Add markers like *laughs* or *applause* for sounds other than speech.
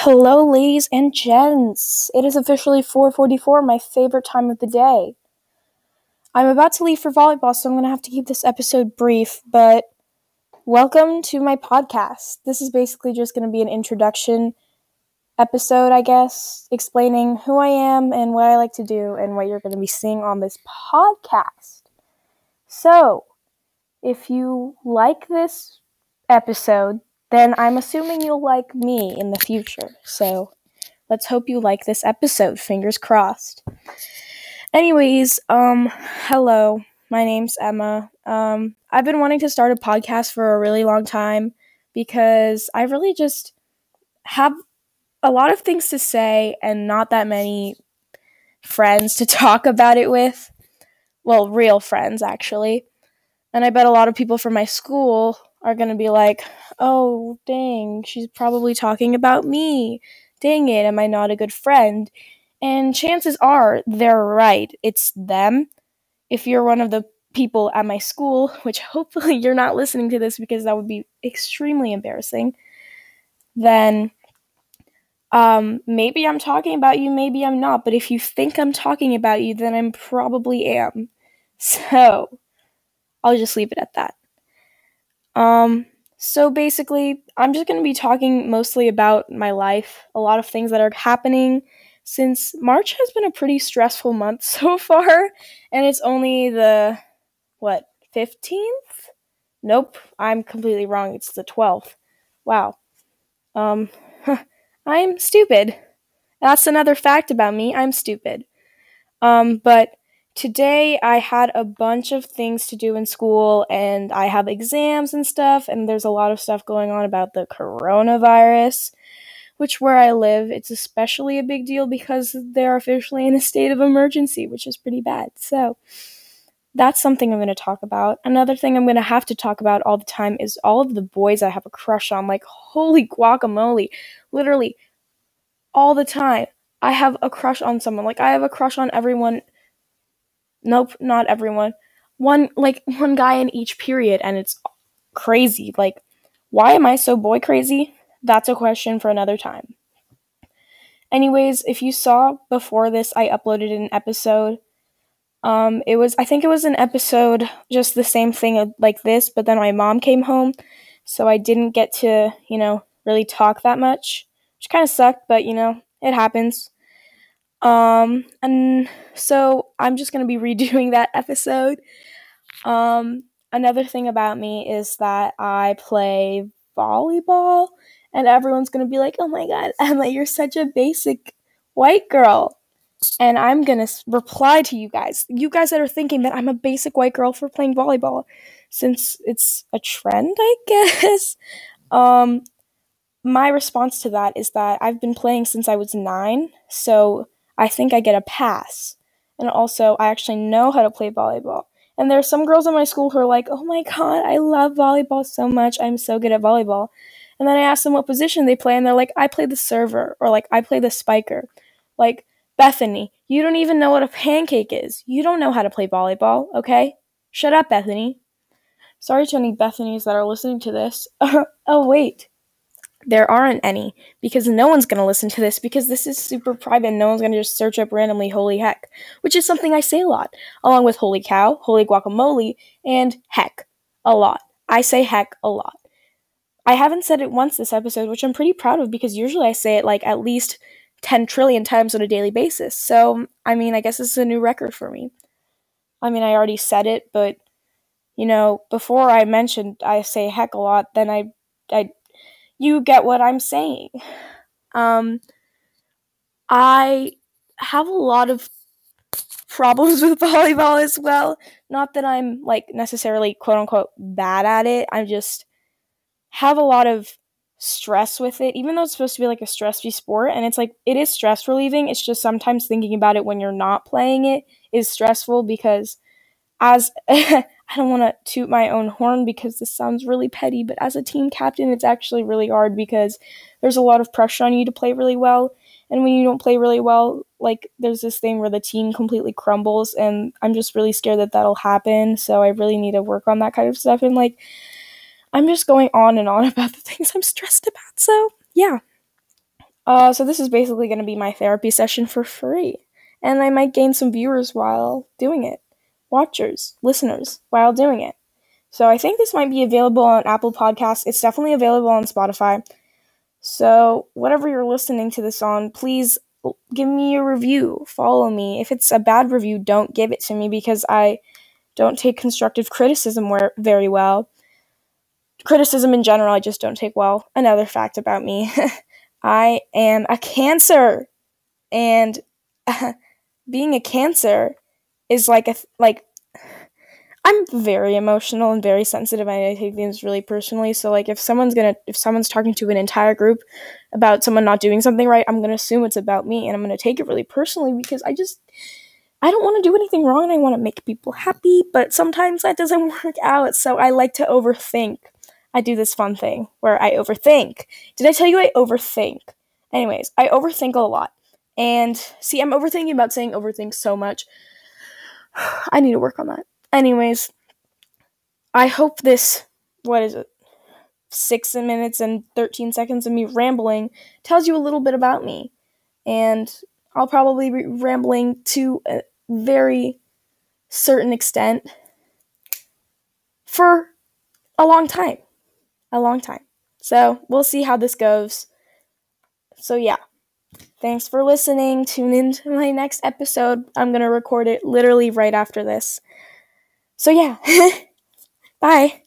Hello, ladies and gents. It is officially 4:44, my favorite time of the day. I'm about to leave for volleyball, so I'm going to have to keep this episode brief, but welcome to my podcast. This is basically just going to be an introduction episode, I guess, explaining who I am and what I like to do and what you're going to be seeing on this podcast. So, if you like this episode, then I'm assuming you'll like me in the future. So let's hope you like this episode. Fingers crossed. Anyways, um, hello. My name's Emma. Um, I've been wanting to start a podcast for a really long time because I really just have a lot of things to say and not that many friends to *laughs* talk about it with. Well, real friends, actually. And I bet a lot of people from my school are going to be like, oh, dang, she's probably talking about me. Dang it, am I not a good friend? And chances are they're right. It's them. If you're one of the people at my school, *laughs* which hopefully *laughs* you're not listening to this because that would be extremely embarrassing, then um, maybe I'm talking about you, maybe I'm not. But if you think I'm talking about you, then I am probably am. *laughs* So I'll just leave it at that. Um, so basically, I'm just going to be talking mostly about my life, a lot of things that are happening since March has been a pretty stressful month *laughs* so far, and it's only the what, 15th? Nope, I'm completely wrong. It's the 12th. Wow. Um I'm stupid. That's another fact about me. I'm stupid. Um but today I had a bunch of things to do in school and I have exams and stuff and there's a lot of stuff going on about the coronavirus which where I live it's especially a big deal because they're officially in a state of emergency which is pretty bad. So that's something I'm going to talk about. Another thing I'm going to have to talk about all the time is all of the boys I have a crush on like holy guacamole. Literally all the time I have a crush on someone. Like I have a crush on everyone Nope, not everyone. One like one guy in each period and it's crazy. Like why am I so boy crazy? That's a question for another time. Anyways, if you saw before this I uploaded an episode um it was I think it was an episode just the same thing like this, but then my mom came home, so I didn't get to, you know, really talk that much, which kind of sucked, but you know, it happens. Um, and so I'm just gonna be *laughs* redoing that episode. Um, another thing about me is that I play volleyball, and everyone's gonna be like, "Oh my god, *laughs* Emma, you're such a basic white girl." And I'm gonna reply to you guys, you guys that are thinking that I'm a basic white girl for playing volleyball, since it's a trend, I *laughs* guess. Um, my response to that is that I've been playing since I was nine, so I think I get a pass. And also, I actually know how to play volleyball. And there are some girls in my school who are like, oh my god, I love volleyball so much. I'm so good at volleyball. And then I ask them what position they play, and they're like, I play the server, or like, I play the spiker. Like, Bethany, you don't even know what a pancake is. You don't know how to play volleyball, okay? Shut up, Bethany. Sorry to any Bethanies that are listening to this. *laughs* oh, wait there aren't any because no one's going to listen to this because this is super private no one's going to just search up randomly holy heck which is something i say a lot along with holy cow holy guacamole and heck a lot. I say heck a lot. I haven't said it once this episode which i'm pretty proud of because usually i say it like at least 10 trillion times on a daily basis. So i mean i guess this is a new record for me. I mean i already said it but you know before i mentioned i say heck a lot then i i you get what I'm saying. Um, I have a lot of problems *laughs* with volleyball as well. Not that I'm like necessarily quote unquote bad at it. I just have a lot of stress with it, even though it's supposed to be like a stress free sport. And it's like, it is stress relieving. It's just sometimes thinking about it when you're not playing it is stressful because as *laughs* I don't want to toot my own horn because this sounds really petty, but as a team captain, it's actually really hard because there's a lot of pressure on you to play really well. And when you don't play really well, like there's this thing where the team completely crumbles, and I'm just really scared that that'll happen. So I really need to work on that kind of stuff. And like, I'm just going on and on *laughs* about the things I'm stressed about. So yeah. Uh, so this is basically going to be my therapy session for free, and I might gain some viewers while doing it, watchers, listeners while doing it. So I think this might be available on Apple Podcasts. It's definitely available on Spotify. So whatever you're listening to this on, please give me a review. Follow me. If it's a bad review, don't give it to me because I don't take constructive criticism very well. Criticism in general, I just don't take well. Another fact about me *laughs* I am a Cancer. And *laughs* being a Cancer is like a, like, I'm very emotional and very sensitive and I take things really personally. So like if someone's gonna if someone's talking to an entire group about someone not doing something right, I'm gonna assume it's about me and I'm gonna take it really personally because I just I don't want to do anything wrong and I want to make people happy, but sometimes that doesn't *laughs* work out. So I like to overthink. I do this fun thing where I overthink. Did I tell you I overthink? Anyways, I overthink a lot. And see, I'm overthinking about saying overthink so much. I need to work on that. Anyways, I hope this, what is it, six minutes and 13 seconds of me rambling tells you a little bit about me. And I'll probably be rambling to a very certain extent for a long time. A long time. So we'll see how this goes. So, yeah. Thanks for listening. Tune in to my next episode. I'm going to record it literally right after this. So, yeah. *laughs* Bye.